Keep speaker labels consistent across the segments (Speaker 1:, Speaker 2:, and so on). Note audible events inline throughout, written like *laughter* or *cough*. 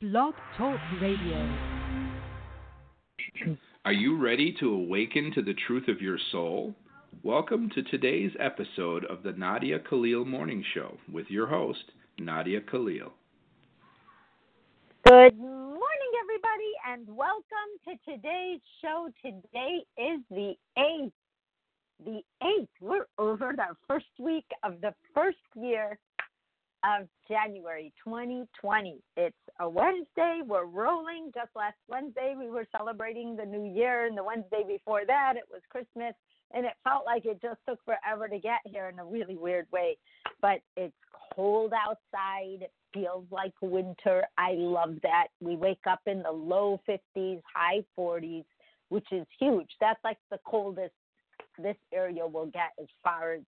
Speaker 1: Blog Talk Radio.
Speaker 2: Are you ready to awaken to the truth of your soul? Welcome to today's episode of the Nadia Khalil Morning Show with your host, Nadia Khalil.
Speaker 3: Good morning, everybody, and welcome to today's show. Today is the 8th. The 8th. We're over the first week of the first year of January 2020. It's a Wednesday. We're rolling. Just last Wednesday, we were celebrating the new year, and the Wednesday before that, it was Christmas. And it felt like it just took forever to get here in a really weird way. But it's cold outside. It feels like winter. I love that. We wake up in the low 50s, high 40s, which is huge. That's like the coldest this area will get as far as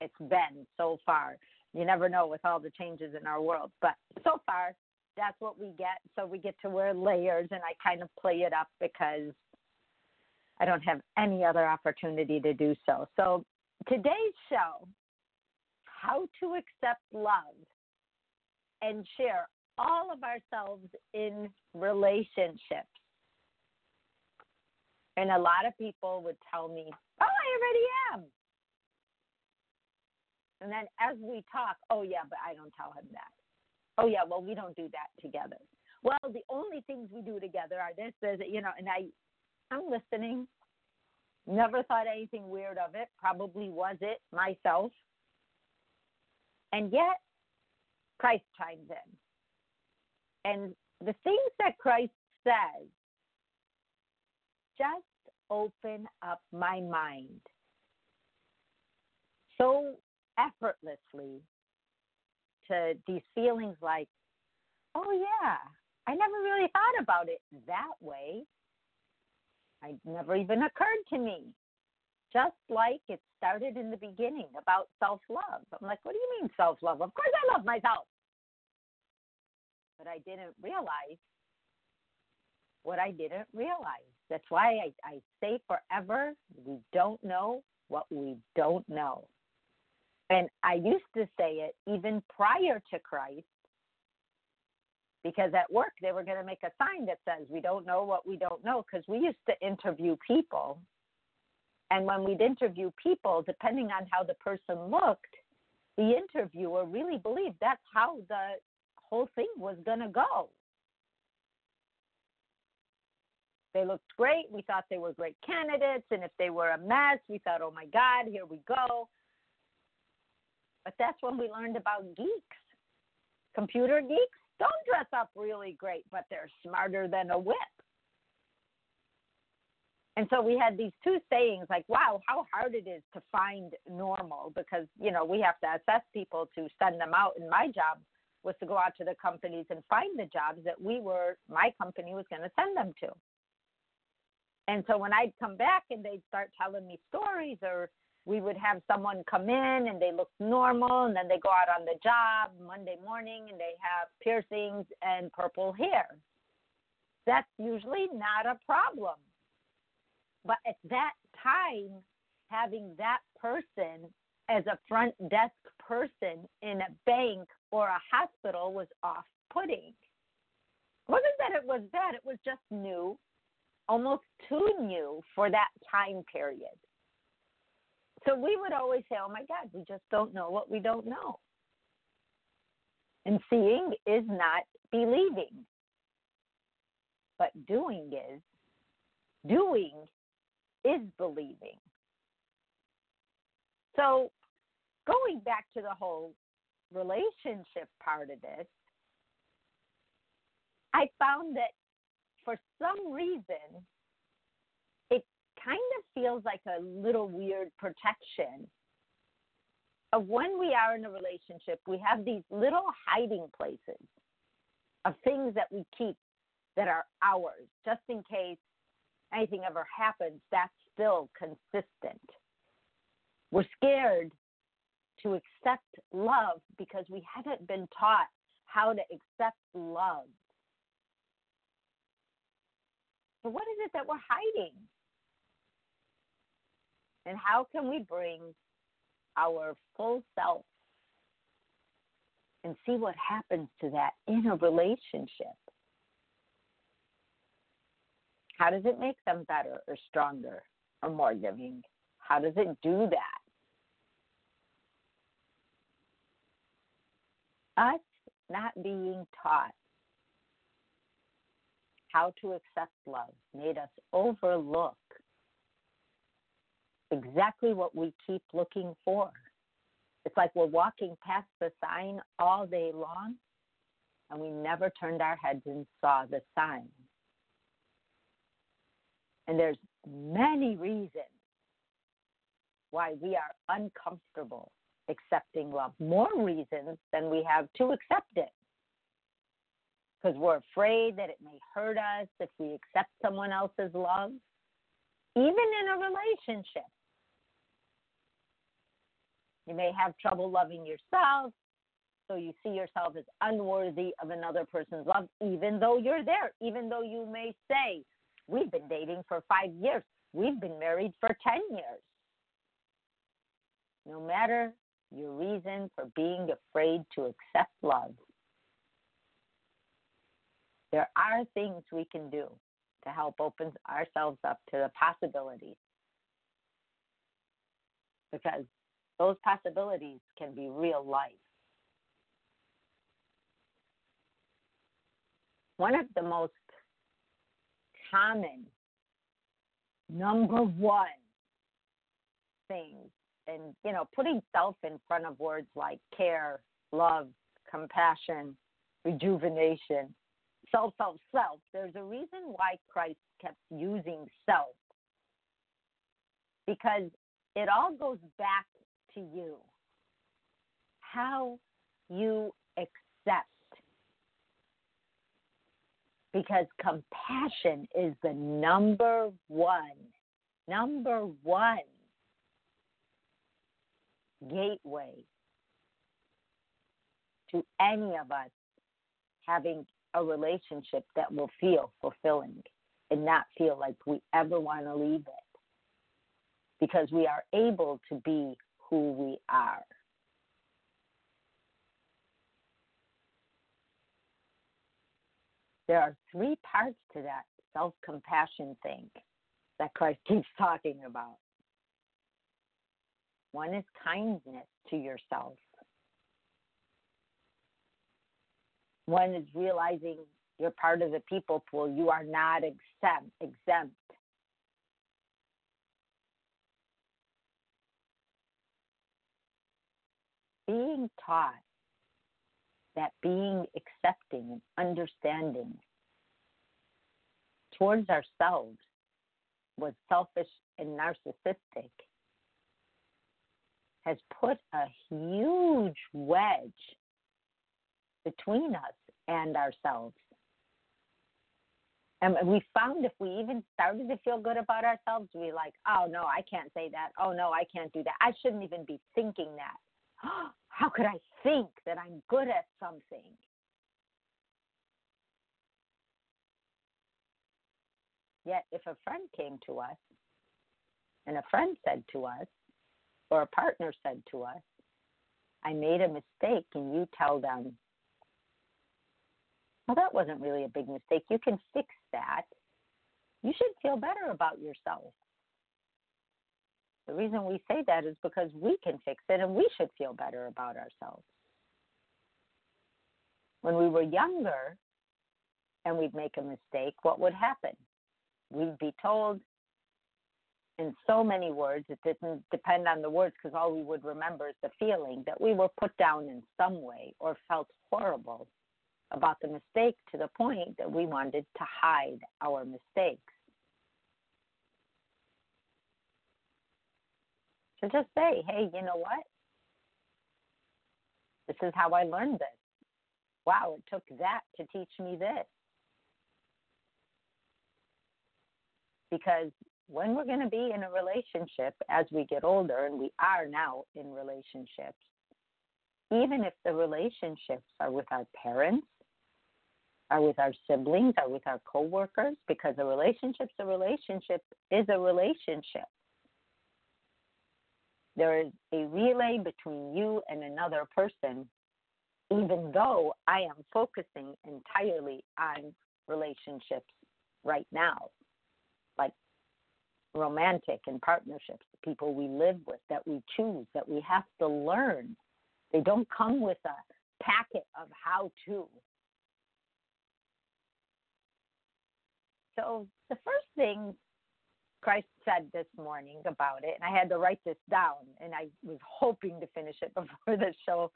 Speaker 3: it's been so far you never know with all the changes in our world. But so far, that's what we get. So we get to wear layers, and I kind of play it up because I don't have any other opportunity to do so. So today's show, how to accept love and share all of ourselves in relationships. And a lot of people would tell me, Oh, I already am. And then as we talk, oh yeah, but I don't tell him that. Oh yeah, well we don't do that together. Well, the only things we do together are this, this, you know, and I, I'm listening. Never thought anything weird of it. Probably was it myself. And yet, Christ chimes in. And the things that Christ says just open up my mind so effortlessly to these feelings like, oh, yeah, I never really thought about it that way. I never even occurred to me. Just like it started in the beginning about self love. I'm like, what do you mean self love? Of course I love myself. But I didn't realize what I didn't realize. That's why I, I say forever, we don't know what we don't know. And I used to say it even prior to Christ, because at work they were going to make a sign that says, We don't know what we don't know, because we used to interview people. And when we'd interview people, depending on how the person looked, the interviewer really believed that's how the whole thing was going to go. They looked great. We thought they were great candidates. And if they were a mess, we thought, oh my God, here we go. But that's when we learned about geeks. Computer geeks don't dress up really great, but they're smarter than a whip. And so we had these two sayings like, wow, how hard it is to find normal because, you know, we have to assess people to send them out. And my job was to go out to the companies and find the jobs that we were, my company was going to send them to. And so when I'd come back and they'd start telling me stories or we would have someone come in and they look normal and then they go out on the job Monday morning and they have piercings and purple hair. That's usually not a problem. But at that time, having that person as a front desk person in a bank or a hospital was off putting. It wasn't that it was bad, it was just new, almost too new for that time period. So we would always say, oh my God, we just don't know what we don't know. And seeing is not believing, but doing is. Doing is believing. So going back to the whole relationship part of this, I found that for some reason, kind of feels like a little weird protection of when we are in a relationship, we have these little hiding places of things that we keep that are ours, just in case anything ever happens, that's still consistent. We're scared to accept love because we haven't been taught how to accept love. So, what is it that we're hiding? And how can we bring our full self and see what happens to that in a relationship. How does it make them better or stronger or more giving? How does it do that? Us not being taught how to accept love made us overlook exactly what we keep looking for. It's like we're walking past the sign all day long and we never turned our heads and saw the sign. And there's many reasons why we are uncomfortable accepting love, more reasons than we have to accept it. Because we're afraid that it may hurt us if we accept someone else's love, even in a relationship. You may have trouble loving yourself, so you see yourself as unworthy of another person's love, even though you're there, even though you may say, We've been dating for five years, we've been married for 10 years. No matter your reason for being afraid to accept love, there are things we can do to help open ourselves up to the possibilities. Because those possibilities can be real life. One of the most common, number one things, and you know, putting self in front of words like care, love, compassion, rejuvenation, self, self, self. There's a reason why Christ kept using self because it all goes back to you. How you accept. Because compassion is the number one, number one gateway to any of us having a relationship that will feel fulfilling and not feel like we ever want to leave it. Because we are able to be who we are. There are three parts to that self compassion thing that Christ *laughs* keeps talking about. One is kindness to yourself. One is realizing you're part of the people pool. You are not exempt. exempt. Being taught that being accepting and understanding towards ourselves was selfish and narcissistic has put a huge wedge between us and ourselves. And we found if we even started to feel good about ourselves, we like, oh no, I can't say that. Oh no, I can't do that. I shouldn't even be thinking that. *gasps* Oh, How could I think that I'm good at something? Yet, if a friend came to us and a friend said to us, or a partner said to us, I made a mistake, and you tell them, well, that wasn't really a big mistake. You can fix that. You should feel better about yourself. The reason we say that is because we can fix it and we should feel better about ourselves. When we were younger and we'd make a mistake, what would happen? We'd be told in so many words, it didn't depend on the words because all we would remember is the feeling that we were put down in some way or felt horrible about the mistake to the point that we wanted to hide our mistakes. To just say, hey, you know what? This is how I learned this. Wow, it took that to teach me this. Because when we're going to be in a relationship as we get older, and we are now in relationships, even if the relationships are with our parents, are with our siblings, are with our coworkers, because a relationship's a relationship is a relationship. There is a relay between you and another person even though I am focusing entirely on relationships right now, like romantic and partnerships, the people we live with, that we choose, that we have to learn. They don't come with a packet of how to. So, the first thing Christ said this morning about it, and I had to write this down, and I was hoping to finish it *laughs* before the show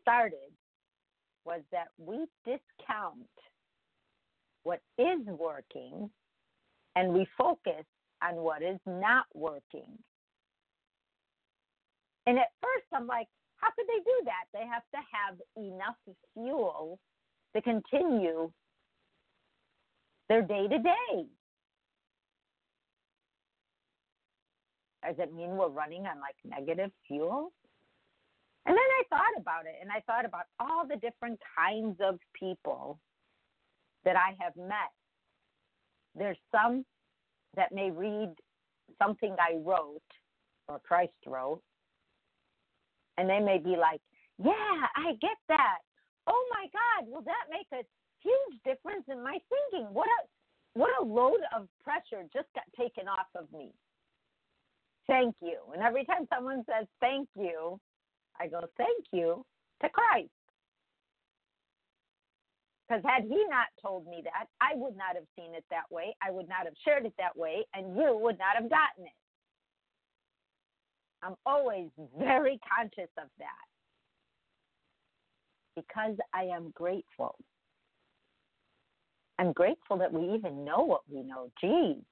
Speaker 3: started, was that we discount what is working and we focus on what is not working. And at first, I'm like, how could they do that? They have to have enough fuel to continue their day to day. Does it mean we're running on like negative fuel? And then I thought about it and I thought about all the different kinds of people that I have met. There's some that may read something I wrote or Christ wrote, and they may be like, Yeah, I get that. Oh my God, will that make a huge difference in my thinking? What a what a load of pressure just got taken off of me. Thank you. And every time someone says thank you, I go, Thank you to Christ. Because had he not told me that, I would not have seen it that way. I would not have shared it that way, and you would not have gotten it. I'm always *laughs* very conscious of that because I am grateful. I'm grateful that we even know what we know. Geez.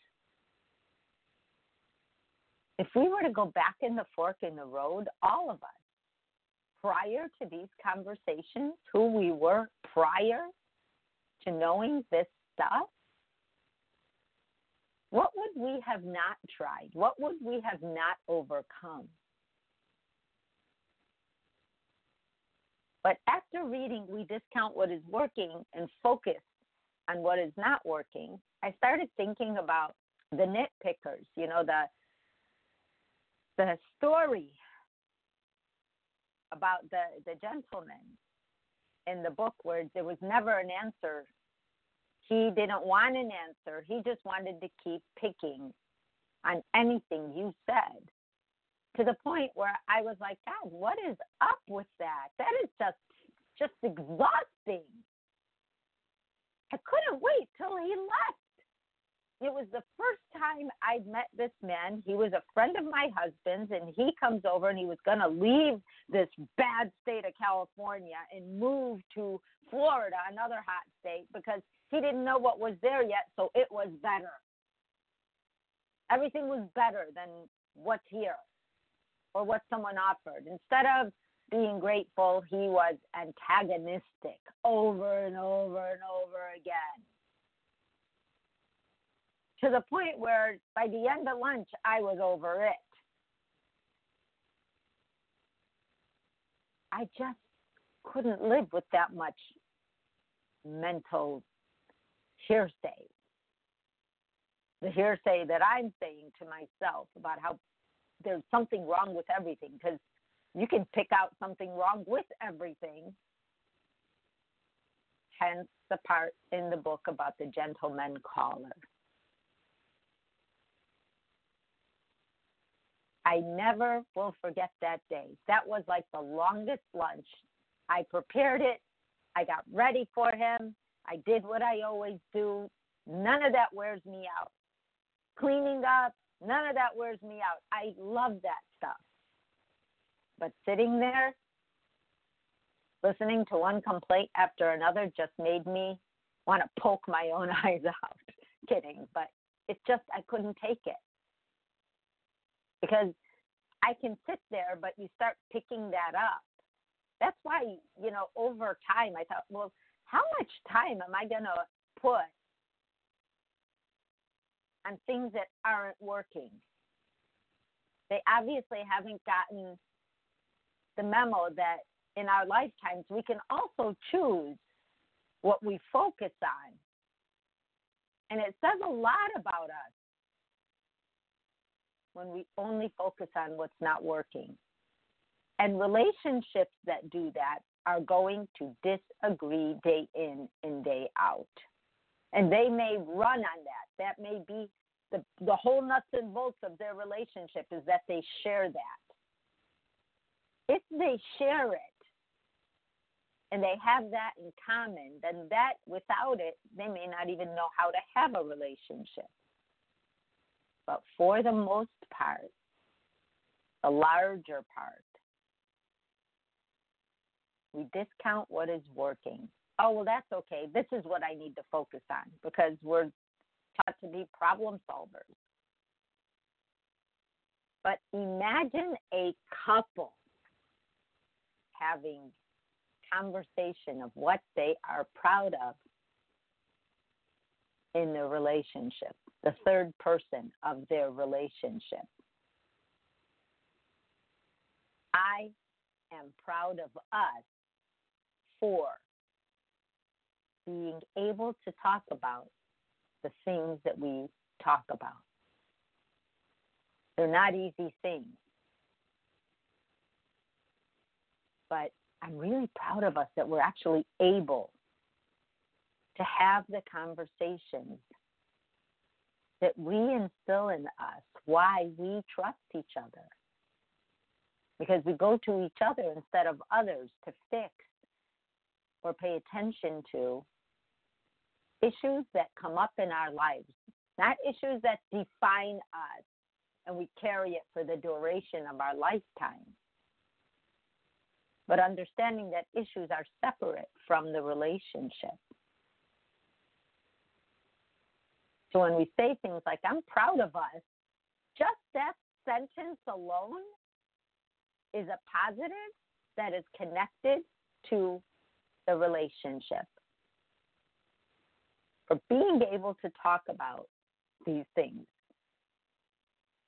Speaker 3: If we were to go back in the fork in the road, all of us, prior to these conversations, who we were prior to knowing this stuff, what would we have not tried? What would we have not overcome? But after reading, we discount what is working and focus on what is not working. I started thinking about the nitpickers, you know, the the story about the the gentleman in the book where there was never an answer. He didn't want an answer. He just wanted to keep picking on anything you said to the point where I was like, God, what is up with that? That is just just exhausting. I couldn't wait till he left. It was the first time I'd met this man. He was a friend of my husband's, and he comes over and he was going to leave this bad state of California and move to Florida, another hot state, because he didn't know what was there yet, so it was better. Everything was better than what's here or what someone offered. Instead of being grateful, he was antagonistic over and over and over again to the point where by the end of lunch, I was over it. I just couldn't live with that much mental hearsay. The hearsay that I'm saying to myself about how there's something wrong with everything, because you can pick out something wrong with everything. Hence the part in the book about the gentleman caller. I never will forget that day. That was like the longest lunch. I prepared it. I got ready for him. I did what I always do. None of that wears me out. Cleaning up, none of that wears me out. I love that stuff. But sitting there, listening to one complaint after another just made me want to poke my own *laughs* eyes out. Kidding, but it's just I couldn't take it because I can sit there, but you start picking that up. That's why, you know, over time, I thought, well, how much time am I going to put on things that aren't working? They obviously haven't gotten the memo that in our lifetimes we can also choose what we focus on. And it says a lot about us when we only focus on what's not working. And relationships that do that are going to disagree day in and day out. And they may run on that. That may be the, the whole nuts and bolts of their relationship is that they share that. If they share it and they have that in common, then that without it, they may not even know how to have a relationship. But for the most part, the larger part, we discount what is working. Oh, well, that's okay. This is what I need to focus on because we're taught to be problem solvers. But imagine a couple having conversation of what they are proud of in their relationship, the third person of their relationship. I am proud of us for being able to talk about the things that we talk about. They're not easy things. But I'm really proud of us that we're actually able to have the conversations that we instill in us why we trust each other. Because we go to each other instead of others to fix or pay attention to issues that come up in our lives, not issues that define us and we carry it for the duration of our lifetime but understanding that issues are separate from the relationship. So when we say things like, I'm proud of us, just that sentence alone is a positive that is connected to the relationship. For being able to talk about these things.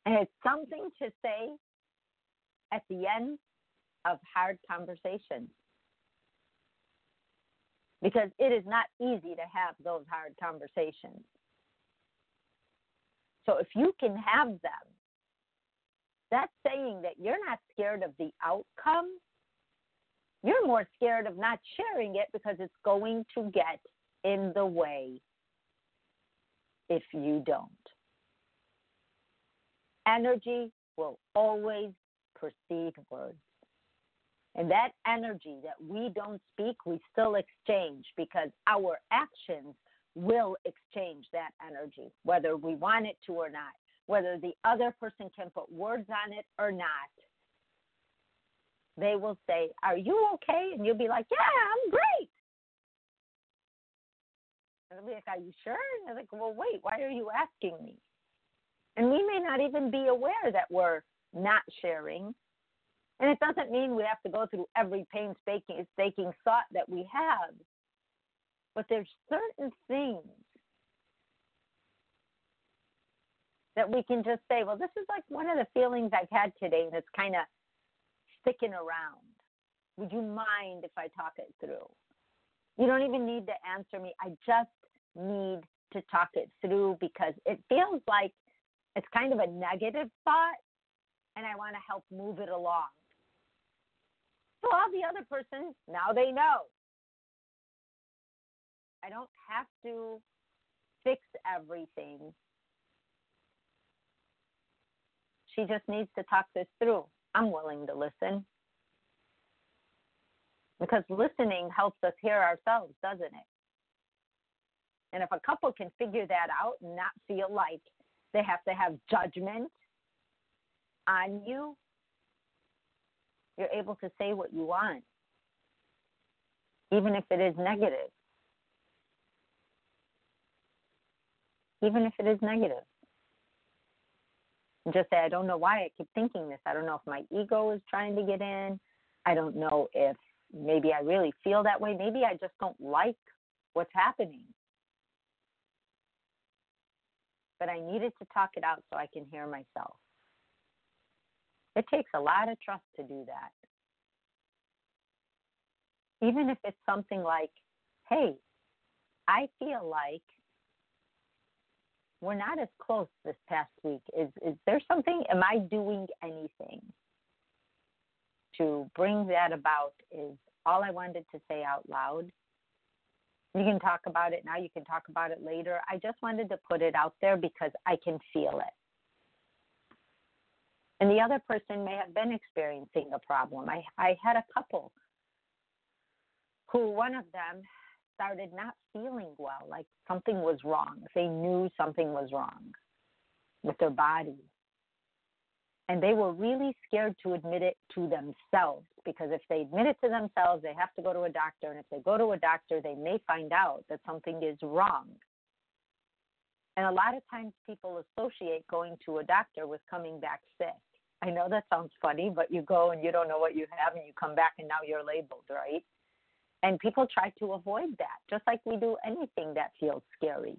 Speaker 3: And it's something to say at the end of hard conversations. Because it is not easy to have those hard conversations. So if you can have them, that's saying that you're not scared of the outcome. You're more scared of not sharing it because it's going to get in the way if you don't. Energy will always precede words. And that energy that we don't speak, we still exchange because our actions will exchange that energy, whether we want it to or not, whether the other person can put words on it or not. They will say, Are you okay? And you'll be like, Yeah, I'm great. And they'll be like, Are you sure? And they're like, Well, wait, why are you asking me? And we may not even be aware that we're not sharing and it doesn't mean we have to go through every painstaking thought that we have. But there's certain things that we can just say, well, this is like one of the feelings I've had today, and it's kind of sticking around. Would you mind if I talk it through? You don't even need to answer me. I just need to talk it through because it feels like it's kind of a negative thought, and I want to help move it along. So all the other person, now they know. I don't have to fix everything. She just needs to talk this through. I'm willing to listen. Because listening helps us hear ourselves, doesn't it? And if a couple can figure that out and not feel like they have to have judgment on you, you're able to say what you want, even if it is negative. Even if it is negative. Just say, I don't know why I keep thinking this. I don't know if my ego is trying to get in. I don't know if maybe I really feel that way. Maybe I just don't like what's happening. But I needed to talk it out so I can hear myself. It takes a lot of trust to do that. Even if it's something like, hey, I feel like we're not as close this past week. Is is there something am I doing anything to bring that about? Is all I wanted to say out loud. You can talk about it now, you can talk about it later. I just wanted to put it out there because I can feel it. And the other person may have been experiencing a problem. I, I had a couple who one of them started not feeling well, like something was wrong. They knew something was wrong with their body. And they were really scared to admit it to themselves because if they admit it to themselves, they have to go to a doctor. And if they go to a doctor, they may find out that something is wrong. And a lot of times people associate going to a doctor with coming back sick. I know that sounds funny, but you go and you don't know what you have and you come back and now you're labeled, right? And people try to avoid that, just like we do anything that feels scary.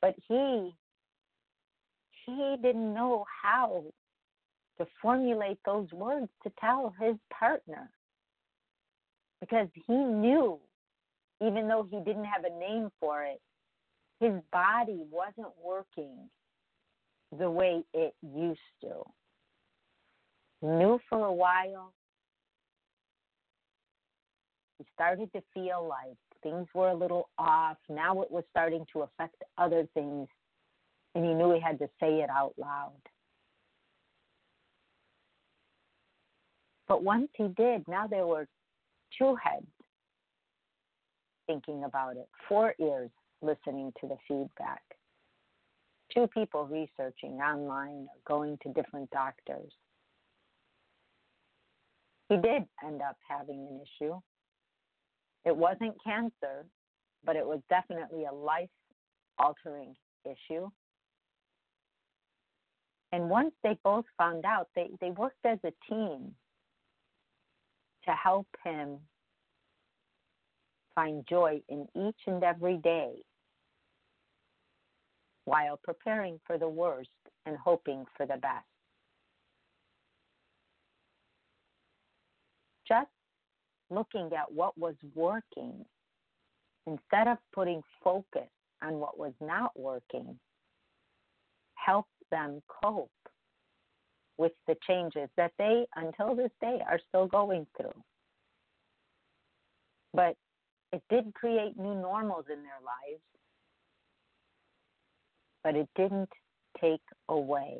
Speaker 3: But he he didn't know how to formulate those words to tell his partner because he knew even though he didn't have a name for it his body wasn't working the way it used to knew for a while started to feel like things were a little off now it was starting to affect other things and he knew he had to say it out loud. But once he did, now there were two heads thinking about it, four ears listening to the feedback, two people researching online or going to different doctors. He did end up having an issue. It wasn't cancer, but it was definitely a life altering issue. And once they both found out, they, they worked as a team to help him find joy in each and every day while preparing for the worst and hoping for the best. Just looking at what was working instead of putting focus on what was not working helped them cope with the changes that they, until this day, are still going through. But it did create new normals in their lives, but it didn't take away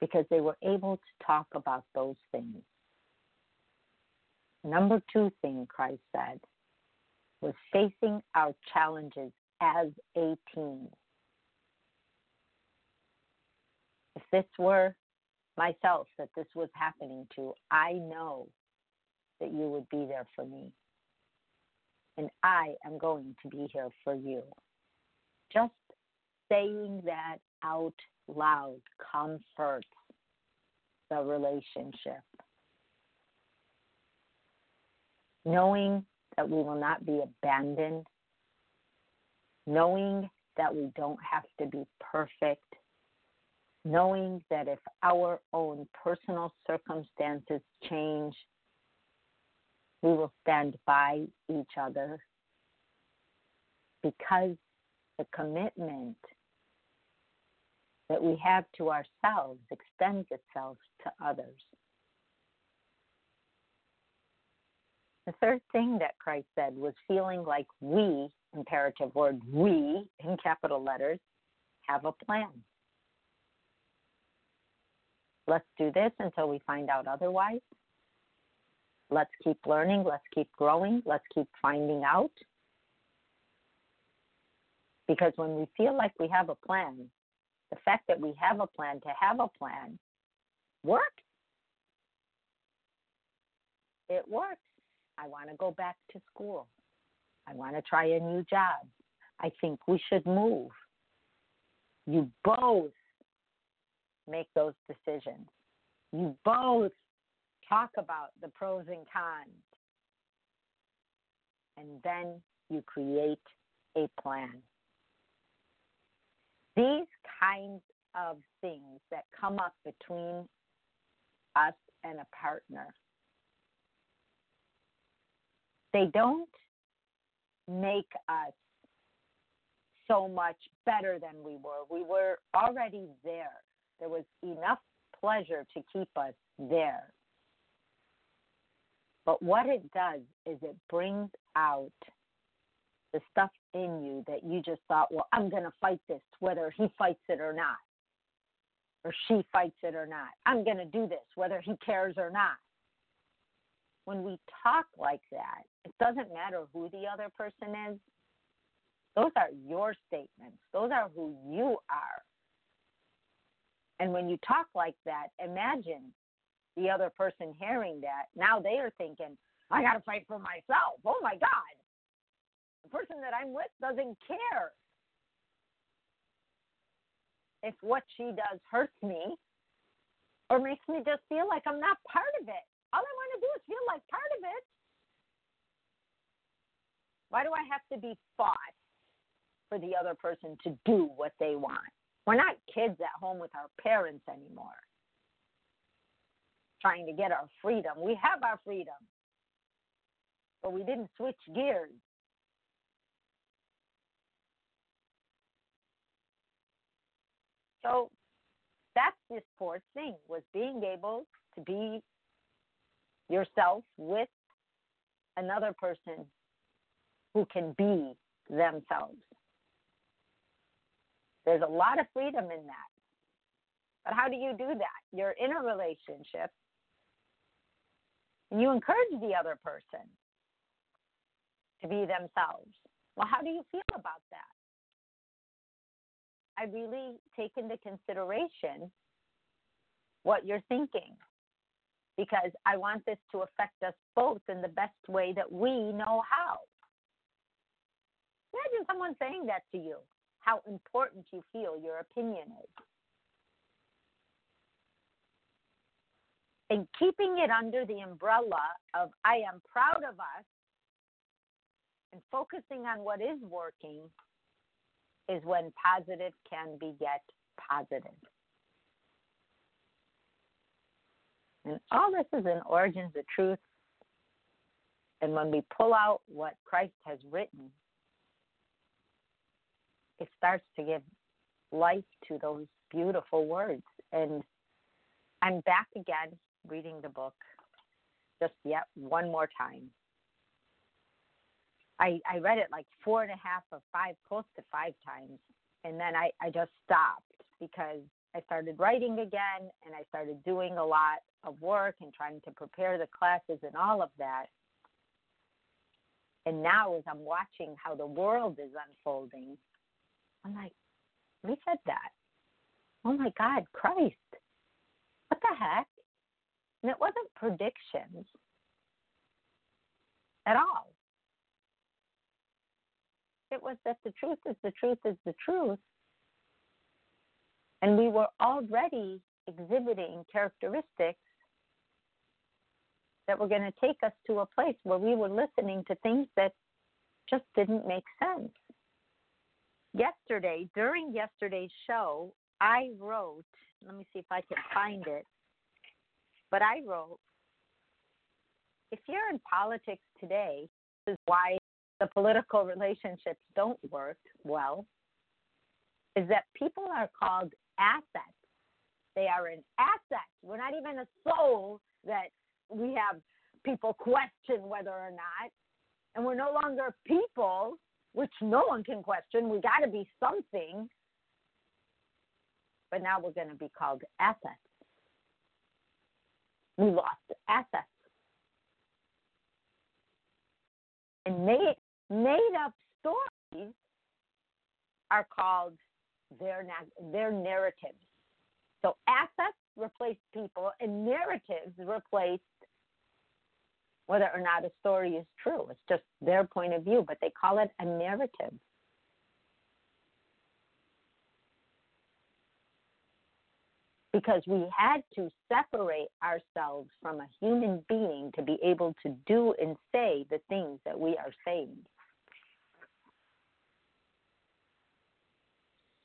Speaker 3: because they were able to talk about those things. Number two thing Christ said was facing our challenges as a team. If this were myself that this was happening to, I know that you would be there for me. And I am going to be here for you. Just saying that out loud comforts the relationship. Knowing that we will not be abandoned. Knowing that we don't have to be perfect, knowing that if our own personal circumstances change, we will stand by each other. Because the commitment that we have to ourselves extends itself to others. The third thing that Christ said was feeling like we imperative word we in capital letters have a plan. Let's do this until we find out otherwise. Let's keep learning. Let's keep growing. Let's keep finding out. Because when we feel like we have a plan, the fact that we have a plan to have a plan works. It works. I want to go back to school. I want to try a new job. I think we should move. You both make those decisions. You both talk about the pros and cons. And then you create a plan. These kinds of things that come up between us and a partner, they don't make us so much better than we were. We were already there. There was enough pleasure to keep us there. But what it does is it brings out the stuff in you that you just thought, well, I'm going to fight this, whether he fights it or not, or she fights it or not. I'm going to do this, whether he cares or not. When we talk like that, it doesn't matter who the other person is. Those are your statements, those are who you are. And when you talk like that, imagine the other person hearing that. Now they are thinking, I got to fight for myself. Oh my God. The person that I'm with doesn't care if what she does hurts me or makes me just feel like I'm not part of it. All I want to do is feel like part of it. Why do I have to be fought for the other person to do what they want? We're not kids at home with our parents anymore, trying to get our freedom. We have our freedom, but we didn't switch gears. So that's this fourth thing was being able to be yourself with another person who can be themselves. There's a lot of freedom in that. But how do you do that? You're in a relationship and you encourage the other person to be themselves. Well, how do you feel about that? I really take into consideration what you're thinking because I want this to affect us both in the best way that we know how. Imagine someone saying that to you, how important you feel your opinion is. And keeping it under the umbrella of I am proud of us and focusing on what is working is when positive can beget positive. And all this is in Origins of Truth. And when we pull out what Christ has written, it starts to give life to those beautiful words. And I'm back again reading the book just yet one more time. I, I read it like four and a half or five, close to five times. And then I, I just stopped because I started writing again and I started doing a lot of work and trying to prepare the classes and all of that. And now, as I'm watching how the world is unfolding, I'm like, we said that. Oh my God, Christ. What the heck? And it wasn't predictions at all. It was that the truth is the truth is the truth. And we were already exhibiting characteristics that were going to take us to a place where we were listening to things that just didn't make sense. Yesterday, during yesterday's show, I wrote, let me see if I can find it, but I wrote, if you're in politics today, this is why the political relationships don't work well is that people are called assets. They are an asset. We're not even a soul that we have people question whether or not. And we're no longer people, which no one can question. We got to be something. But now we're going to be called assets. We lost assets. And made up stories are called their, their narratives. So assets replace people, and narratives replace whether or not a story is true. It's just their point of view, but they call it a narrative. Because we had to separate ourselves from a human being to be able to do and say the things that we are saying.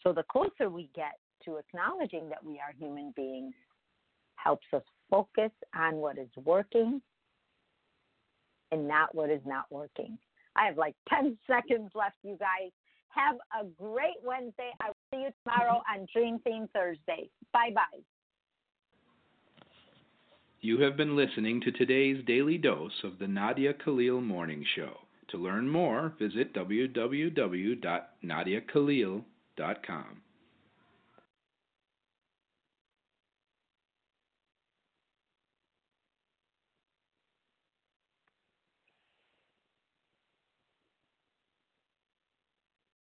Speaker 3: So the closer we get to acknowledging that we are human beings helps us focus on what is working and not what is not working. I have like *laughs* 10 seconds left, you guys. Have a great Wednesday. I will see you tomorrow on Dream Theme Thursday. Bye bye.
Speaker 2: You have been listening to today's daily dose of the Nadia Khalil Morning Show. To learn more, visit www.nadiakhalil.com dot com.